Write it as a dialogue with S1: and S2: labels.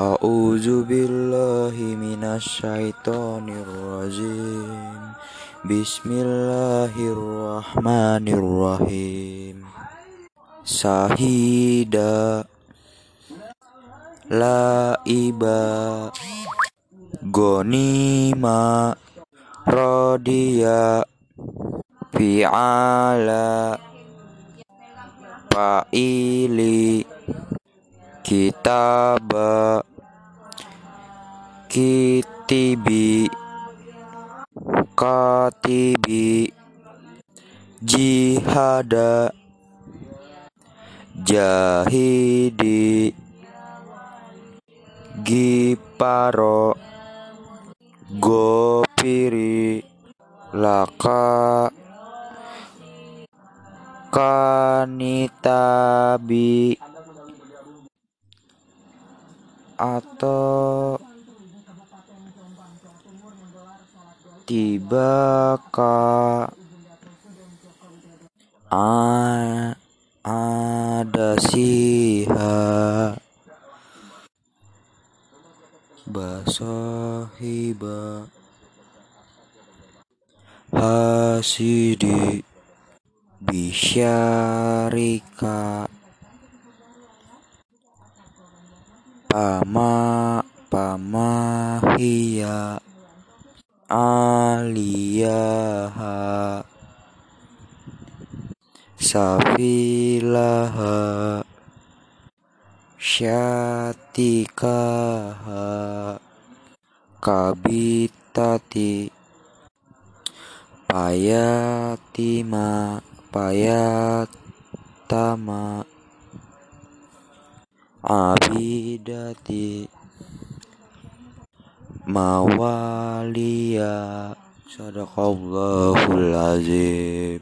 S1: A'udzu billahi minasyaitonir rajim. Bismillahirrahmanirrahim. Sahida. Laiba Gonima. Rodia Fi'ala. Fa'ili. Kitaba Kitibi Katibi. Jihada. Jahidi. Giparo. Gopiri. Laka. Kanitabi. Atau tiba ka ada siha basahiba hasidi bisyarika. Pama pamahia aliyaha. Safilaha. Syatikaha. Kabitati. Payatima. Payatama. Abidati mawalia sadaqallahul azim